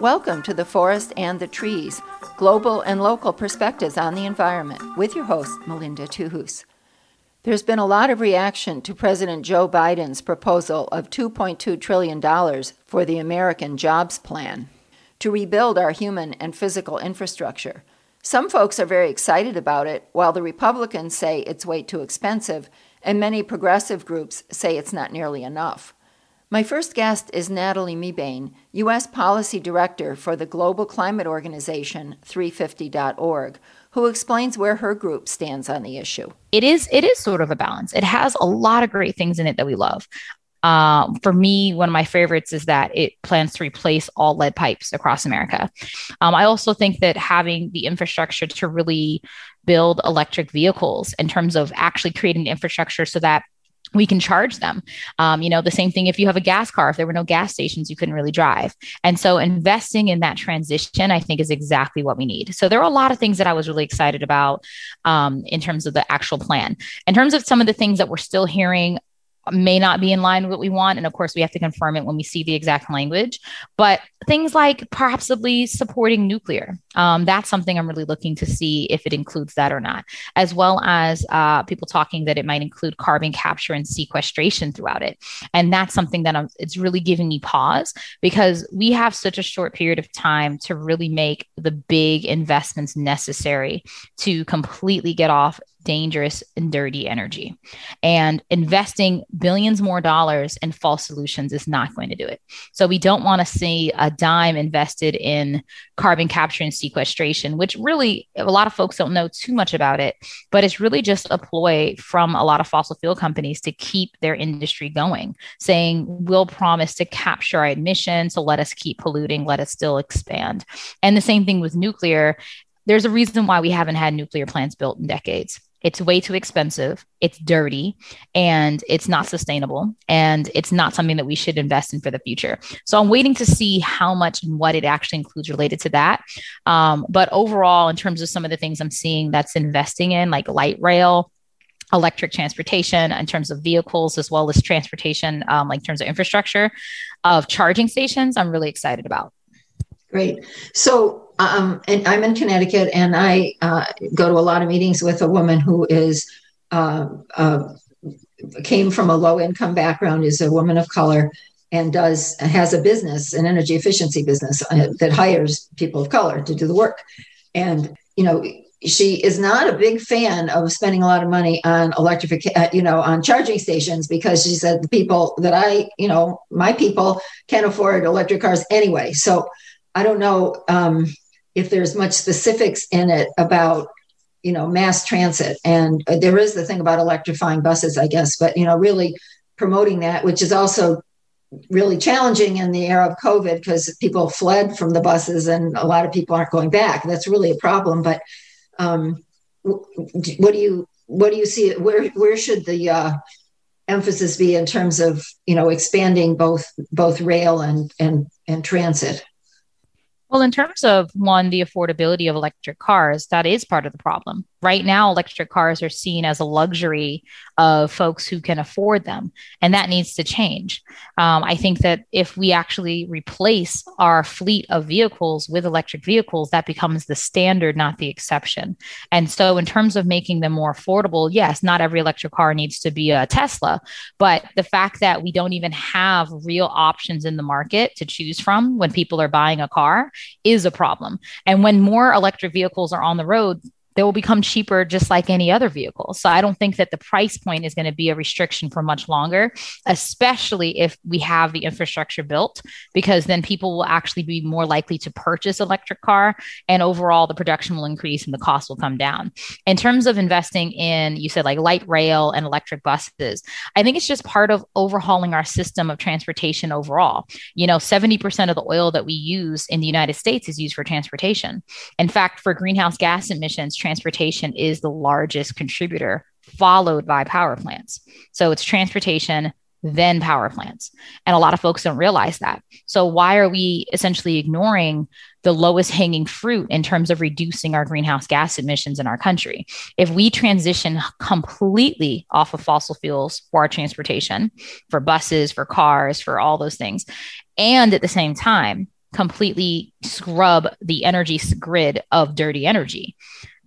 Welcome to The Forest and the Trees Global and Local Perspectives on the Environment with your host, Melinda Tuhus. There's been a lot of reaction to President Joe Biden's proposal of $2.2 trillion for the American Jobs Plan to rebuild our human and physical infrastructure. Some folks are very excited about it, while the Republicans say it's way too expensive, and many progressive groups say it's not nearly enough. My first guest is Natalie Mebane, U.S. Policy Director for the Global Climate Organization 350.org, who explains where her group stands on the issue. It is it is sort of a balance. It has a lot of great things in it that we love. Um, for me, one of my favorites is that it plans to replace all lead pipes across America. Um, I also think that having the infrastructure to really build electric vehicles in terms of actually creating infrastructure so that we can charge them. Um, you know, the same thing if you have a gas car, if there were no gas stations, you couldn't really drive. And so investing in that transition, I think, is exactly what we need. So there are a lot of things that I was really excited about um, in terms of the actual plan. In terms of some of the things that we're still hearing may not be in line with what we want. And of course, we have to confirm it when we see the exact language. But things like possibly supporting nuclear, um, that's something I'm really looking to see if it includes that or not, as well as uh, people talking that it might include carbon capture and sequestration throughout it. And that's something that I'm, it's really giving me pause because we have such a short period of time to really make the big investments necessary to completely get off dangerous and dirty energy. And investing billions more dollars in false solutions is not going to do it. So we don't want to see a dime invested in carbon capture and sequestration, which really a lot of folks don't know too much about it, but it's really just a ploy from a lot of fossil fuel companies to keep their industry going, saying we'll promise to capture our emissions, so let us keep polluting, let us still expand. And the same thing with nuclear. There's a reason why we haven't had nuclear plants built in decades it's way too expensive. It's dirty and it's not sustainable and it's not something that we should invest in for the future. So i'm waiting to see how much and what it actually includes related to that. Um, but overall in terms of some of the things i'm seeing that's investing in like light rail electric transportation in terms of vehicles as well as transportation um, like in terms of infrastructure of charging stations i'm really excited about. Great. So, um, and I'm in Connecticut, and I uh, go to a lot of meetings with a woman who is uh, uh, came from a low income background, is a woman of color, and does has a business, an energy efficiency business uh, that hires people of color to do the work. And you know, she is not a big fan of spending a lot of money on electrification, uh, you know, on charging stations because she said the people that I, you know, my people can't afford electric cars anyway. So I don't know um, if there's much specifics in it about you know mass transit, and there is the thing about electrifying buses, I guess, but you know really promoting that, which is also really challenging in the era of COVID because people fled from the buses and a lot of people aren't going back. That's really a problem. But um, what do you what do you see? Where where should the uh, emphasis be in terms of you know expanding both both rail and and and transit? Well, in terms of one, the affordability of electric cars, that is part of the problem. Right now, electric cars are seen as a luxury of folks who can afford them, and that needs to change. Um, I think that if we actually replace our fleet of vehicles with electric vehicles, that becomes the standard, not the exception. And so, in terms of making them more affordable, yes, not every electric car needs to be a Tesla, but the fact that we don't even have real options in the market to choose from when people are buying a car is a problem. And when more electric vehicles are on the road, they will become cheaper just like any other vehicle. So I don't think that the price point is going to be a restriction for much longer, especially if we have the infrastructure built, because then people will actually be more likely to purchase electric car and overall the production will increase and the cost will come down. In terms of investing in, you said like light rail and electric buses, I think it's just part of overhauling our system of transportation overall. You know, 70% of the oil that we use in the United States is used for transportation. In fact, for greenhouse gas emissions, transportation is the largest contributor, followed by power plants. So it's transportation, then power plants. And a lot of folks don't realize that. So, why are we essentially ignoring the lowest hanging fruit in terms of reducing our greenhouse gas emissions in our country? If we transition completely off of fossil fuels for our transportation, for buses, for cars, for all those things, and at the same time, completely scrub the energy grid of dirty energy,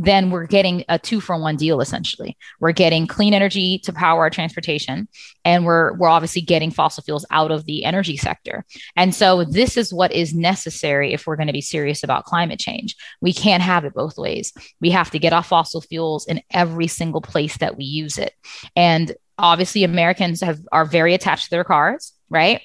then we're getting a two for one deal essentially. We're getting clean energy to power our transportation and we're we're obviously getting fossil fuels out of the energy sector. And so this is what is necessary if we're going to be serious about climate change. We can't have it both ways. We have to get off fossil fuels in every single place that we use it. And obviously Americans have are very attached to their cars, right?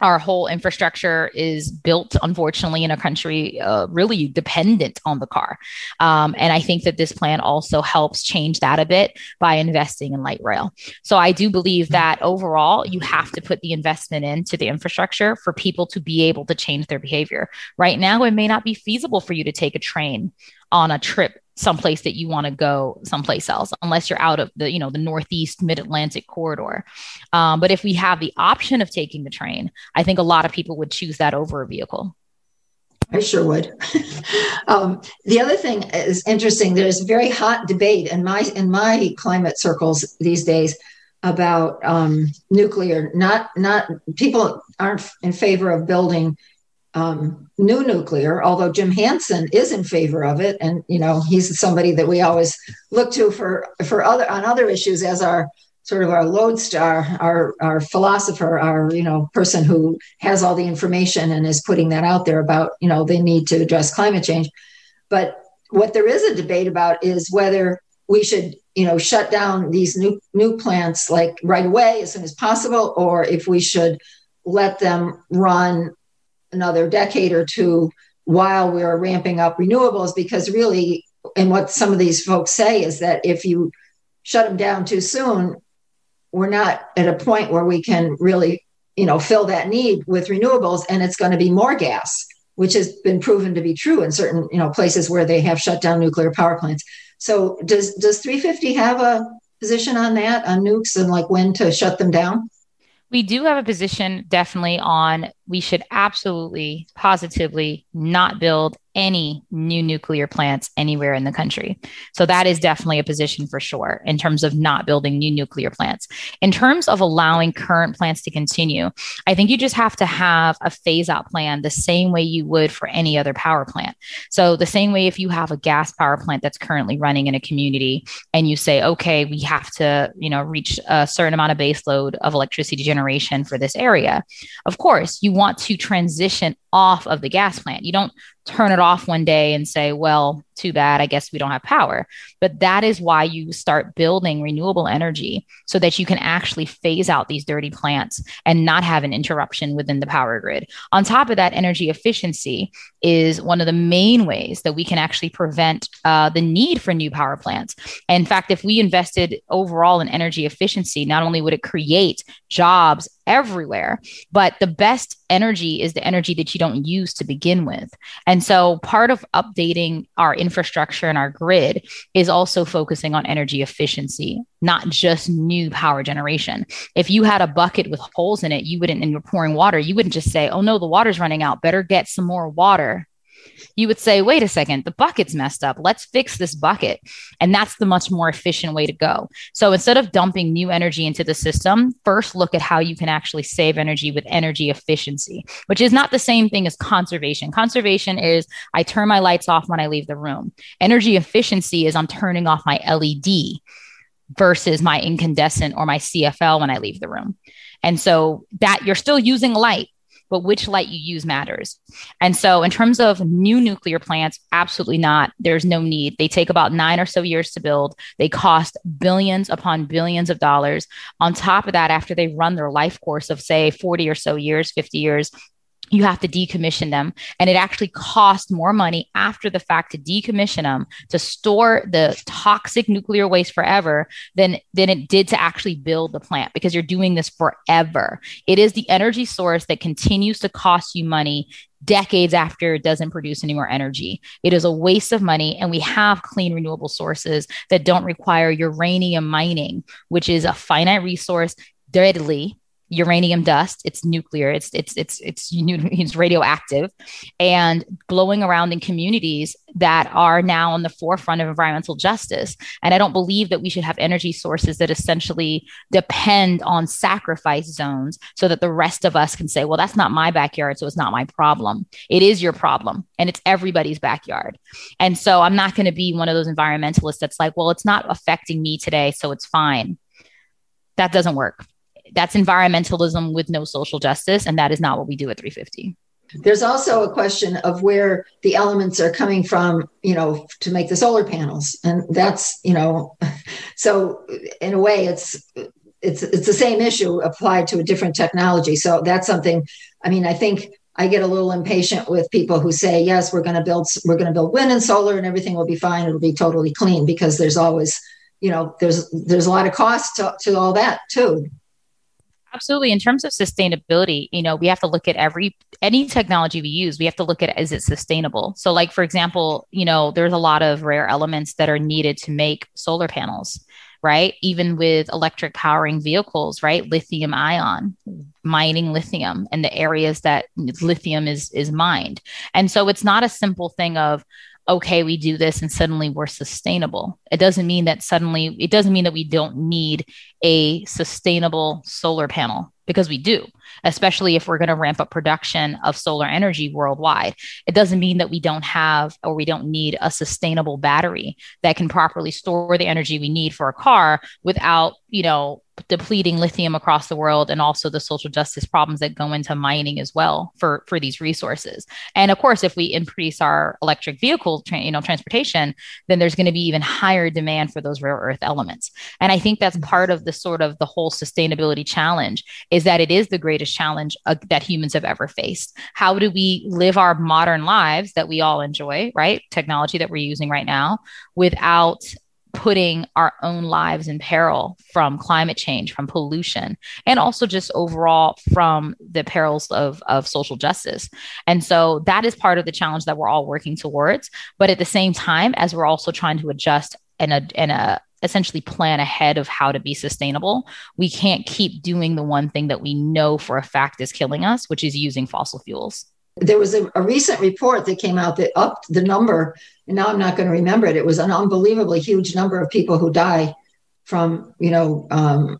Our whole infrastructure is built, unfortunately, in a country uh, really dependent on the car. Um, and I think that this plan also helps change that a bit by investing in light rail. So I do believe that overall, you have to put the investment into the infrastructure for people to be able to change their behavior. Right now, it may not be feasible for you to take a train on a trip someplace that you want to go someplace else unless you're out of the you know the northeast mid-atlantic corridor um, but if we have the option of taking the train i think a lot of people would choose that over a vehicle I sure would. um, the other thing is interesting. There's very hot debate in my in my climate circles these days about um, nuclear. Not not people aren't in favor of building um, new nuclear, although Jim Hansen is in favor of it, and you know he's somebody that we always look to for for other on other issues as our sort of our lodestar, our our philosopher, our you know person who has all the information and is putting that out there about you know the need to address climate change. But what there is a debate about is whether we should you know shut down these new new plants like right away as soon as possible, or if we should let them run another decade or two while we're ramping up renewables because really and what some of these folks say is that if you shut them down too soon we're not at a point where we can really you know fill that need with renewables and it's going to be more gas which has been proven to be true in certain you know places where they have shut down nuclear power plants. So does does 350 have a position on that on nukes and like when to shut them down? We do have a position definitely on we should absolutely positively not build any new nuclear plants anywhere in the country. So that is definitely a position for sure in terms of not building new nuclear plants. In terms of allowing current plants to continue, I think you just have to have a phase out plan the same way you would for any other power plant. So the same way if you have a gas power plant that's currently running in a community and you say, okay, we have to, you know, reach a certain amount of base load of electricity generation for this area. Of course, you want to transition off of the gas plant. You don't turn it off one day and say, well, too bad, I guess we don't have power. But that is why you start building renewable energy so that you can actually phase out these dirty plants and not have an interruption within the power grid. On top of that, energy efficiency is one of the main ways that we can actually prevent uh, the need for new power plants. in fact, if we invested overall in energy efficiency, not only would it create jobs everywhere, but the best energy is the energy that you don't use to begin with. And so part of updating our infrastructure and our grid is also focusing on energy efficiency, not just new power generation. If you had a bucket with holes in it, you wouldn't, and you're pouring water, you wouldn't just say, oh no, the water's running out, better get some more water you would say, wait a second, the bucket's messed up. Let's fix this bucket. And that's the much more efficient way to go. So instead of dumping new energy into the system, first look at how you can actually save energy with energy efficiency, which is not the same thing as conservation. Conservation is I turn my lights off when I leave the room. Energy efficiency is I'm turning off my LED versus my incandescent or my CFL when I leave the room. And so that you're still using light, but which light you use matters. And so, in terms of new nuclear plants, absolutely not. There's no need. They take about nine or so years to build, they cost billions upon billions of dollars. On top of that, after they run their life course of, say, 40 or so years, 50 years, you have to decommission them. And it actually costs more money after the fact to decommission them, to store the toxic nuclear waste forever than, than it did to actually build the plant because you're doing this forever. It is the energy source that continues to cost you money decades after it doesn't produce any more energy. It is a waste of money. And we have clean renewable sources that don't require uranium mining, which is a finite resource, deadly uranium dust. It's nuclear. It's it's it's it's, it's radioactive and blowing around in communities that are now on the forefront of environmental justice. And i don't believe that we should have energy sources that essentially depend on sacrifice zones so that the rest of us can say well that's not my backyard so it's not my problem. It is your problem and it's everybody's backyard. And so i'm not going to be one of those environmentalists that's like well it's not affecting me today so it's fine. That doesn't work that's environmentalism with no social justice. And that is not what we do at 350. There's also a question of where the elements are coming from, you know, to make the solar panels. And that's, you know, so in a way it's it's it's the same issue applied to a different technology. So that's something I mean, I think I get a little impatient with people who say, "Yes, we're going to build we're going to build wind and solar and everything will be fine. It'll be totally clean." Because there's always, you know, there's there's a lot of cost to, to all that too. Absolutely. In terms of sustainability, you know, we have to look at every any technology we use, we have to look at is it sustainable? So like for example, you know, there's a lot of rare elements that are needed to make solar panels, right? Even with electric powering vehicles, right? Lithium ion, mining lithium and the areas that lithium is is mined. And so it's not a simple thing of okay, we do this and suddenly we're sustainable. It doesn't mean that suddenly, it doesn't mean that we don't need a sustainable solar panel because we do, especially if we're going to ramp up production of solar energy worldwide. It doesn't mean that we don't have or we don't need a sustainable battery that can properly store the energy we need for a car without, you know, depleting lithium across the world and also the social justice problems that go into mining as well for for these resources. And of course if we increase our electric vehicle tra- you know transportation then there's going to be even higher demand for those rare earth elements. And i think that's part of the sort of the whole sustainability challenge is that it is the greatest challenge uh, that humans have ever faced. How do we live our modern lives that we all enjoy right? Technology that we're using right now without putting our own lives in peril from climate change, from pollution, and also just overall from the perils of, of social justice. And so that is part of the challenge that we're all working towards. But at the same time, as we're also trying to adjust and a, and a essentially plan ahead of how to be sustainable, we can't keep doing the one thing that we know for a fact is killing us, which is using fossil fuels. There was a, a, recent report that came out that upped the number, and now I'm not going to remember it. It was an unbelievably huge number of people who die from, you know, um,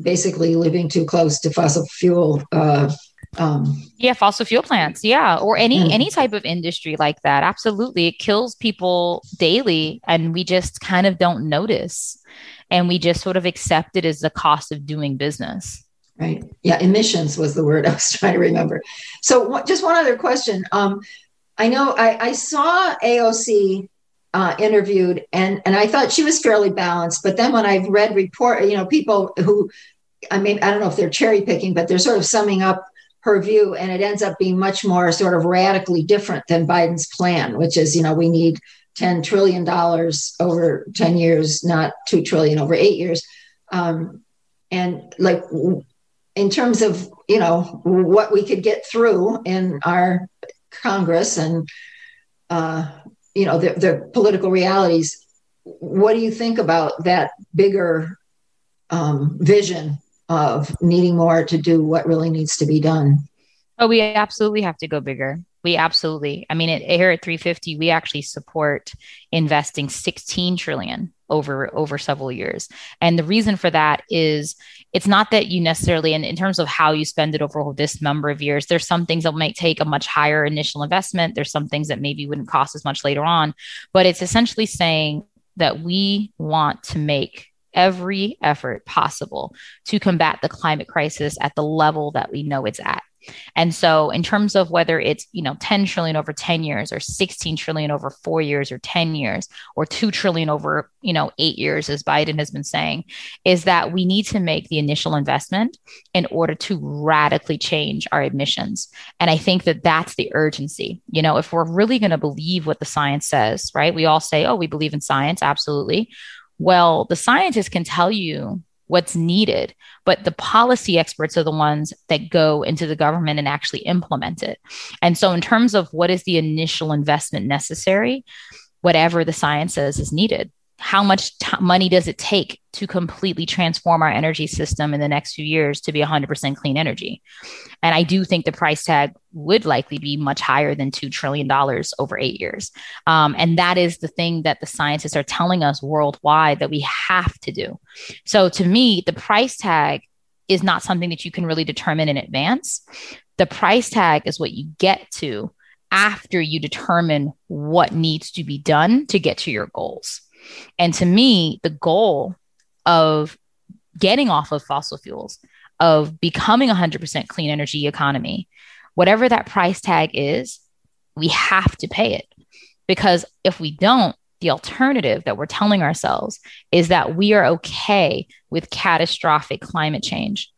basically living too close to fossil fuel. Uh, um, yeah, fossil fuel plants. Yeah, or any and, any type of industry like that. Absolutely, it kills people daily, and we just kind of don't notice, and we just sort of accept it as the cost of doing business right? Yeah emissions was the word i was trying to remember. So just one other question. Um, i know i, I saw aoc uh, interviewed and and i thought she was fairly balanced but then when i've read report you know people who i mean i don't know if they're cherry picking but they're sort of summing up her view and it ends up being much more sort of radically different than biden's plan which is you know we need 10 trillion dollars over 10 years not 2 trillion over 8 years. Um, and like in terms of you know what we could get through in our Congress and uh, you know the, the, political realities. What do you think about that bigger um, vision of needing more to do what really needs to be done? Oh, we absolutely have to go bigger. We absolutely. I mean, it, here at 350, we actually support investing 16 trillion over over several years. And the reason for that is it's not that you necessarily, in, in terms of how you spend it over this number of years, there's some things that might take a much higher initial investment. There's some things that maybe wouldn't cost as much later on. But it's essentially saying that we want to make every effort possible to combat the climate crisis at the level that we know it's at. And so in terms of whether it's, you know, 10 trillion over 10 years or 16 trillion over 4 years or 10 years or 2 trillion over, you know, 8 years as Biden has been saying, is that we need to make the initial investment in order to radically change our emissions. And I think that that's the urgency. You know, if we're really going to believe what the science says, right? We all say, "Oh, we believe in science." Absolutely. Well, the scientists can tell you what's needed, but the policy experts are the ones that go into the government and actually implement it. And so, in terms of what is the initial investment necessary, whatever the science says is needed. How much t- money does it take to completely transform our energy system in the next few years to be 100% clean energy? And I do think the price tag would likely be much higher than $2 trillion over eight years. Um, and that is the thing that the scientists are telling us worldwide that we have to do. So to me, the price tag is not something that you can really determine in advance. The price tag is what you get to after you determine what needs to be done to get to your goals. And to me, the goal of getting off of fossil fuels, of becoming a 100% clean energy economy, whatever that price tag is, we have to pay it. Because if we don't, the alternative that we're telling ourselves is that we are okay with catastrophic climate change.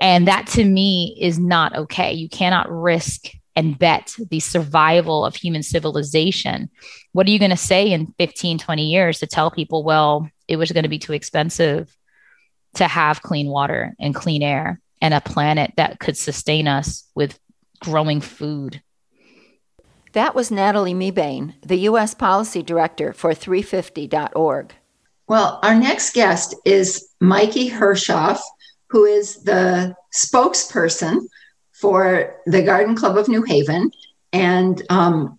And that to me is not okay. You cannot risk and bet the survival of human civilization, what are you going to say in 15, 20 years to tell people, well, it was going to be too expensive to have clean water and clean air and a planet that could sustain us with growing food? That was Natalie Mebane, the U.S. Policy Director for 350.org. Well, our next guest is Mikey Hirschoff, who is the spokesperson for the Garden Club of New Haven. And um,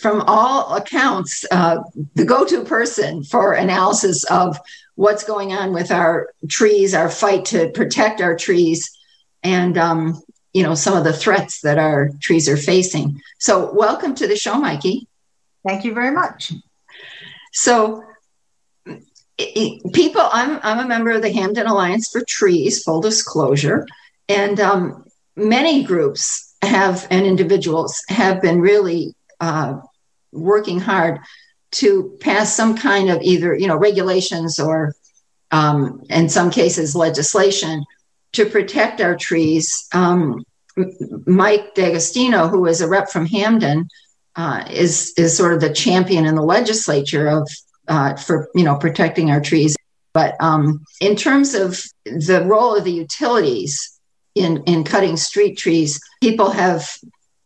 from all accounts, uh, the go to person for analysis of what's going on with our trees, our fight to protect our trees, and um, you know some of the threats that our trees are facing. So, welcome to the show, Mikey. Thank you very much. So, people, I'm I'm a member of the Hamden Alliance for Trees. Full disclosure, and um, many groups have and individuals have been really uh, working hard to pass some kind of either you know regulations or um, in some cases legislation to protect our trees. Um, Mike D'Agostino, who is a rep from hamden uh, is is sort of the champion in the legislature of uh, for you know protecting our trees. But um, in terms of the role of the utilities, in, in cutting street trees, people have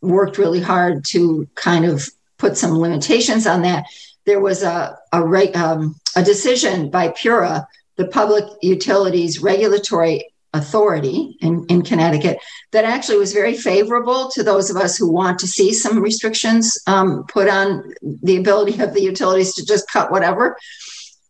worked really hard to kind of put some limitations on that. There was a, a, um, a decision by PURA, the Public Utilities Regulatory Authority in, in Connecticut, that actually was very favorable to those of us who want to see some restrictions um, put on the ability of the utilities to just cut whatever.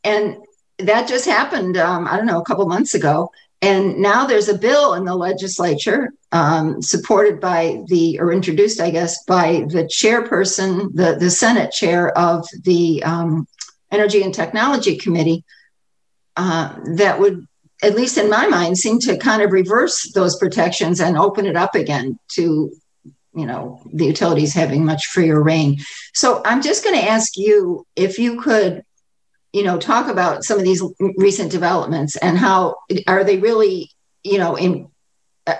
And that just happened, um, I don't know, a couple months ago. And now there's a bill in the legislature um, supported by the, or introduced, I guess, by the chairperson, the, the Senate chair of the um, Energy and Technology Committee, uh, that would, at least in my mind, seem to kind of reverse those protections and open it up again to, you know, the utilities having much freer reign. So I'm just going to ask you if you could you know talk about some of these recent developments and how are they really you know in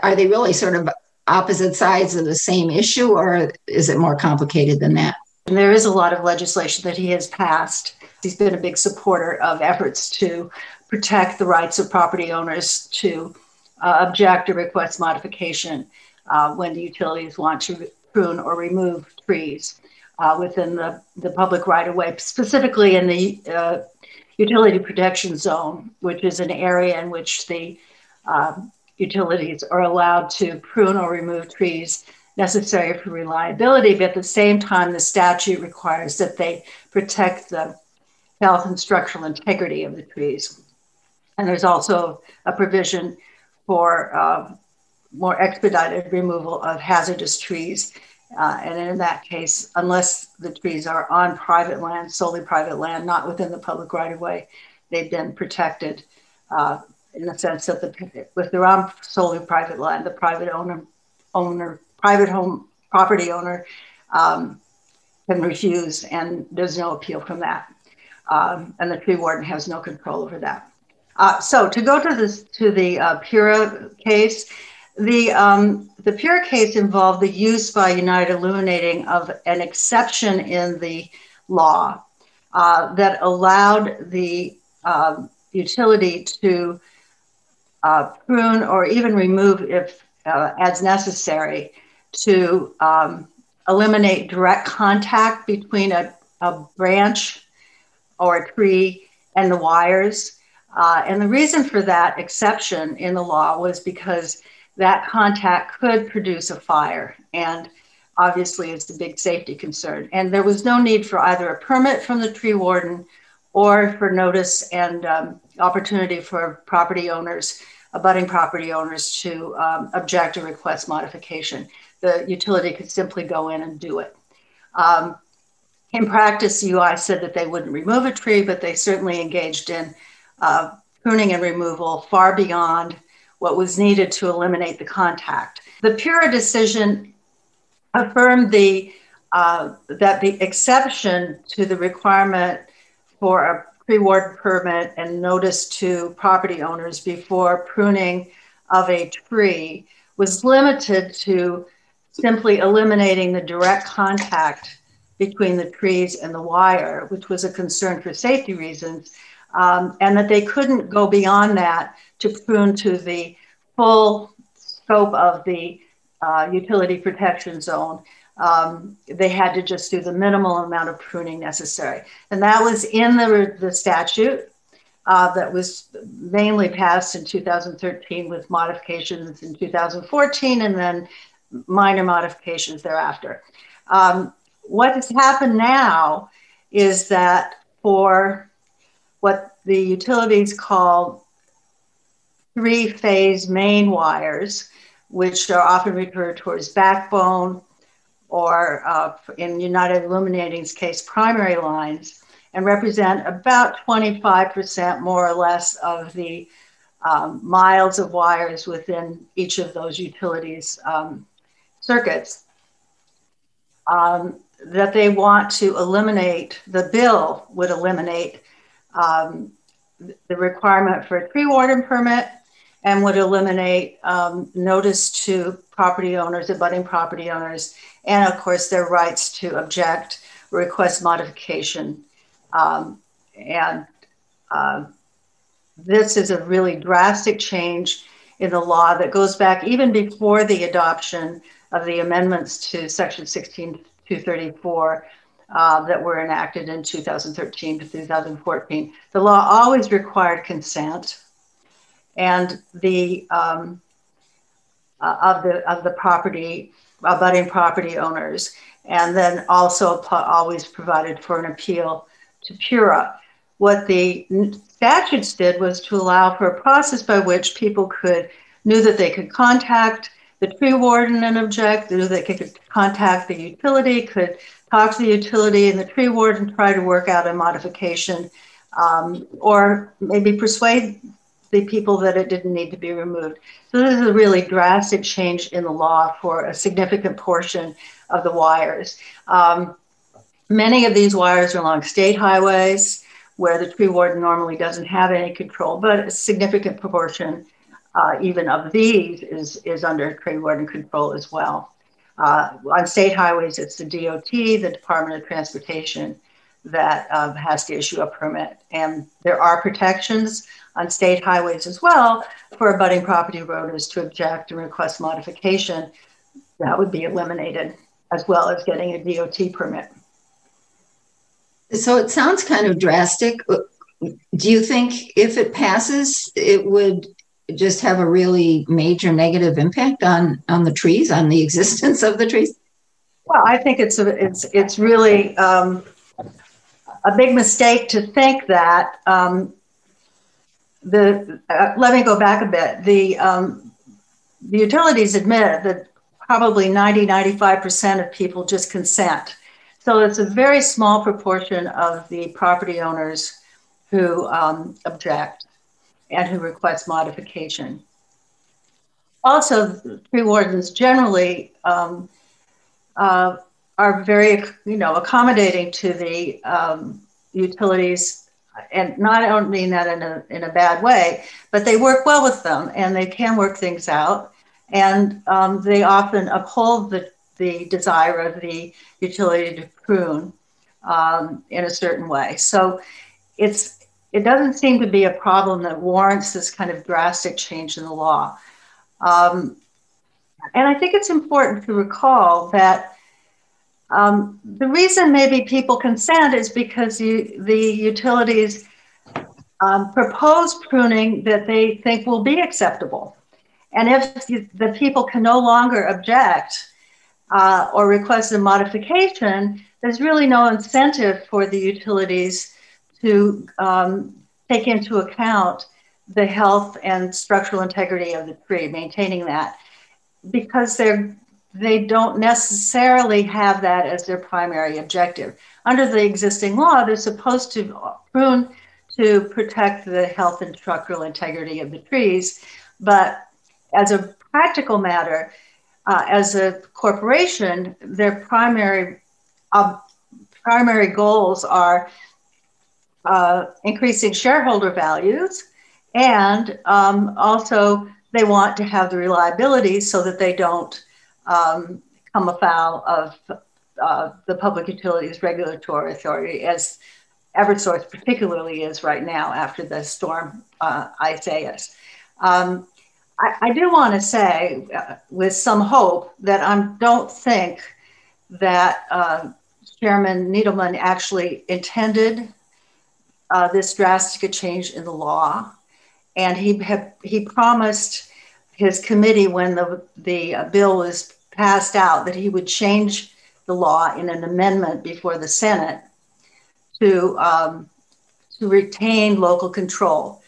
are they really sort of opposite sides of the same issue or is it more complicated than that? And there is a lot of legislation that he has passed. He's been a big supporter of efforts to protect the rights of property owners to uh, object or request modification uh, when the utilities want to prune or remove trees uh, within the, the public right of way, specifically in the uh, utility protection zone, which is an area in which the um, utilities are allowed to prune or remove trees necessary for reliability, but at the same time, the statute requires that they protect the health and structural integrity of the trees. And there's also a provision for uh, more expedited removal of hazardous trees uh, and in that case, unless the trees are on private land, solely private land, not within the public right of way, they've been protected uh, in the sense that the, if they're on solely private land, the private owner, owner, private home property owner um, can refuse, and there's no appeal from that. Um, and the tree warden has no control over that. Uh, so to go to this to the uh, Pura case, the, um, the Pura case involved the use by United Illuminating of an exception in the law uh, that allowed the uh, utility to uh, prune or even remove, if uh, as necessary, to um, eliminate direct contact between a, a branch or a tree and the wires. Uh, and the reason for that exception in the law was because that contact could produce a fire. And obviously, it's a big safety concern. And there was no need for either a permit from the tree warden or for notice and um, opportunity for property owners, abutting property owners, to um, object or request modification. The utility could simply go in and do it. Um, in practice, UI said that they wouldn't remove a tree, but they certainly engaged in uh, pruning and removal far beyond what was needed to eliminate the contact. The Pura decision affirmed the uh, that the exception to the requirement for a tree-warden permit and notice to property owners before pruning of a tree was limited to simply eliminating the direct contact between the trees and the wire, which was a concern for safety reasons, um, and that they couldn't go beyond that to prune to the full scope of the uh, utility protection zone. Um, they had to just do the minimal amount of pruning necessary. And that was in the, the statute uh, that was mainly passed in 2013 with modifications in 2014 and then minor modifications thereafter. Um, what has happened now is that for what the utilities call three phase main wires, which are often referred to as backbone or uh, in United Illuminating's case, primary lines, and represent about 25% more or less of the um, miles of wires within each of those utilities um, circuits. Um, that they want to eliminate, the bill would eliminate um, the requirement for a tree warden permit and would eliminate um, notice to property owners, abutting property owners, and of course their rights to object, request modification. Um, and uh, this is a really drastic change in the law that goes back even before the adoption of the amendments to Section 16234 uh, that were enacted in 2013 to 2014. The law always required consent, and the um, uh, of the of the property abutting property owners, and then also always provided for an appeal to PURA. What the statutes did was to allow for a process by which people could knew that they could contact the tree warden and object, knew they could contact the utility, could talk to the utility and the tree warden, try to work out a modification, um, or maybe persuade the people that it didn't need to be removed. So this is a really drastic change in the law for a significant portion of the wires. Um, many of these wires are along state highways where the tree warden normally doesn't have any control, but a significant proportion uh, even of these is, is under tree warden control as well. Uh, on state highways, it's the DOT, the Department of Transportation, that um, has to issue a permit. And there are protections on state highways as well for abutting property owners to object and request modification. That would be eliminated, as well as getting a DOT permit. So it sounds kind of drastic. Do you think if it passes, it would just have a really major negative impact on on the trees, on the existence of the trees? Well, I think it's a, it's it's really um, a big mistake to think that. Um, the uh, let me go back a bit. The um, the utilities admit that probably 90 95% of people just consent. So it's a very small proportion of the property owners who um, object and who request modification. Also, tree wardens generally um, uh, are very, you know, accommodating to the um, utilities, and not I don't mean that in a in a bad way, but they work well with them, and they can work things out, and um, they often uphold the the desire of the utility to prune um, in a certain way. So it's it doesn't seem to be a problem that warrants this kind of drastic change in the law. Um, and I think it's important to recall that Um, the reason maybe people consent is because you, the utilities um, propose pruning that they think will be acceptable. And if the people can no longer object uh, or request a modification, there's really no incentive for the utilities to um, take into account the health and structural integrity of the tree, maintaining that, because they're they don't necessarily have that as their primary objective. Under the existing law, they're supposed to prune to protect the health and structural integrity of the trees, but as a practical matter, uh, as a corporation, their primary uh, primary goals are uh, increasing shareholder values, and um, also they want to have the reliability so that they don't um, come afoul of uh, the Public Utilities Regulatory Authority, as Eversource particularly is right now after the storm uh, Isaias. Um, I, I, do want to say, uh, with some hope, that I don't think that uh, Chairman Needleman actually intended uh, this drastic change in the law, and he he promised his committee when the the uh, bill was passed out that he would change the law in an amendment before the Senate to um, to retain local control,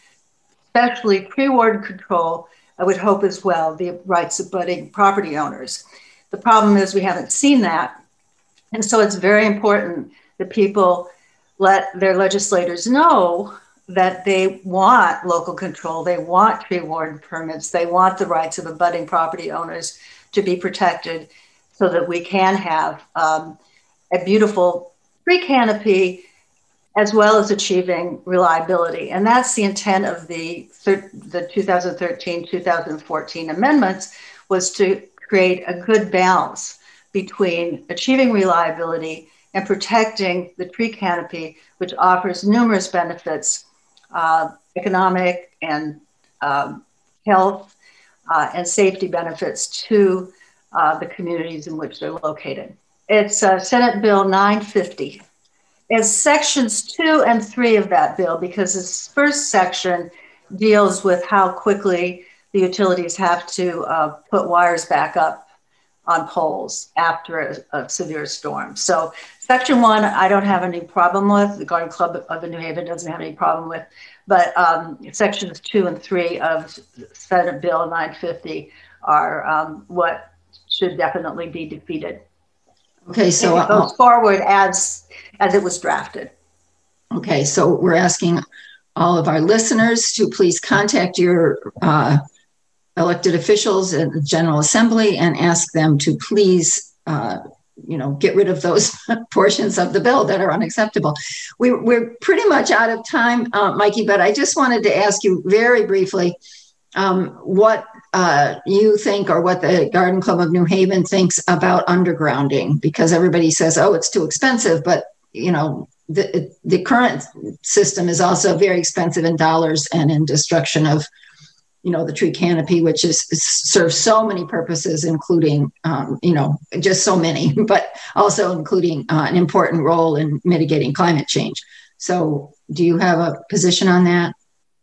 especially tree-warden control. I would hope as well the rights of budding property owners. The problem is we haven't seen that, and so it's very important that people let their legislators know that they want local control, they want tree warden permits, they want the rights of abutting property owners to be protected so that we can have um, a beautiful tree canopy as well as achieving reliability. And that's the intent of the, the 2013-2014 amendments was to create a good balance between achieving reliability and protecting the tree canopy, which offers numerous benefits uh, economic and um, health uh, and safety benefits to uh, the communities in which they're located. It's uh, Senate Bill 950. It's sections two and three of that bill because this first section deals with how quickly the utilities have to uh, put wires back up on poles after a, a, severe storm. So, section one, I don't have any problem with. The Garden Club of New Haven doesn't have any problem with. But um, sections two and three of Senate Bill 950 are um, what should definitely be defeated. Okay, so it goes uh, forward as as it was drafted. Okay, so we're asking all of our listeners to please contact your uh, elected officials in the General Assembly and ask them to please uh, you know get rid of those portions of the bill that are unacceptable. We, we're pretty much out of time uh, mikey but i just wanted to ask you very briefly um, what uh, you think or what the garden club of new haven thinks about undergrounding because everybody says oh it's too expensive but you know the, the current system is also very expensive in dollars and in destruction of you know the tree canopy which is, serves so many purposes including um, you know just so many but also including uh, an important role in mitigating climate change. So do you have a position on that?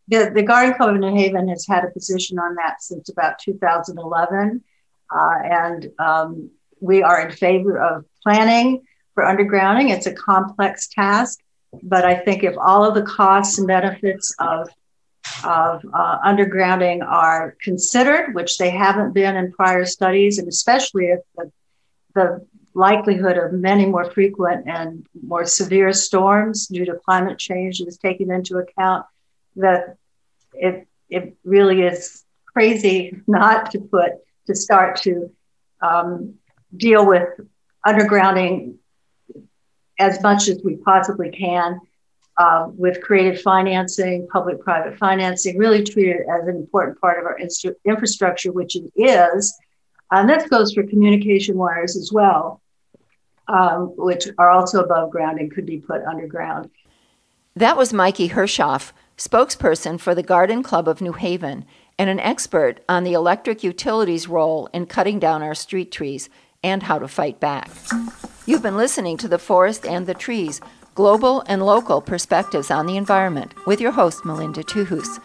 The, the garden club of new haven has had a position on that since about 2011 uh, and um, we are in favor of planning for undergrounding. It's a complex task but i think if all of the costs and benefits of of uh, undergrounding are considered, which they haven't been in prior studies, and especially if the, the likelihood of many more frequent and more severe storms due to climate change is taken into account, that it, it really is crazy not to put, to start to um, deal with undergrounding as much as we possibly can uh, with creative financing, public private financing, really treated as an important part of our instru- infrastructure, which it is. And this goes for communication wires as well, um, which are also above ground and could be put underground. That was Mikey Hirschoff, spokesperson for the Garden Club of New Haven and an expert on the electric utilities role in cutting down our street trees and how to fight back. You've been listening to The Forest and the Trees Global and Local Perspectives on the Environment with your host, Melinda Tuhus.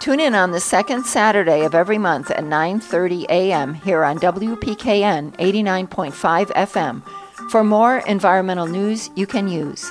Tune in on the second Saturday of every month at 9:30 a.m. here on WPKN 89.5 FM for more environmental news you can use.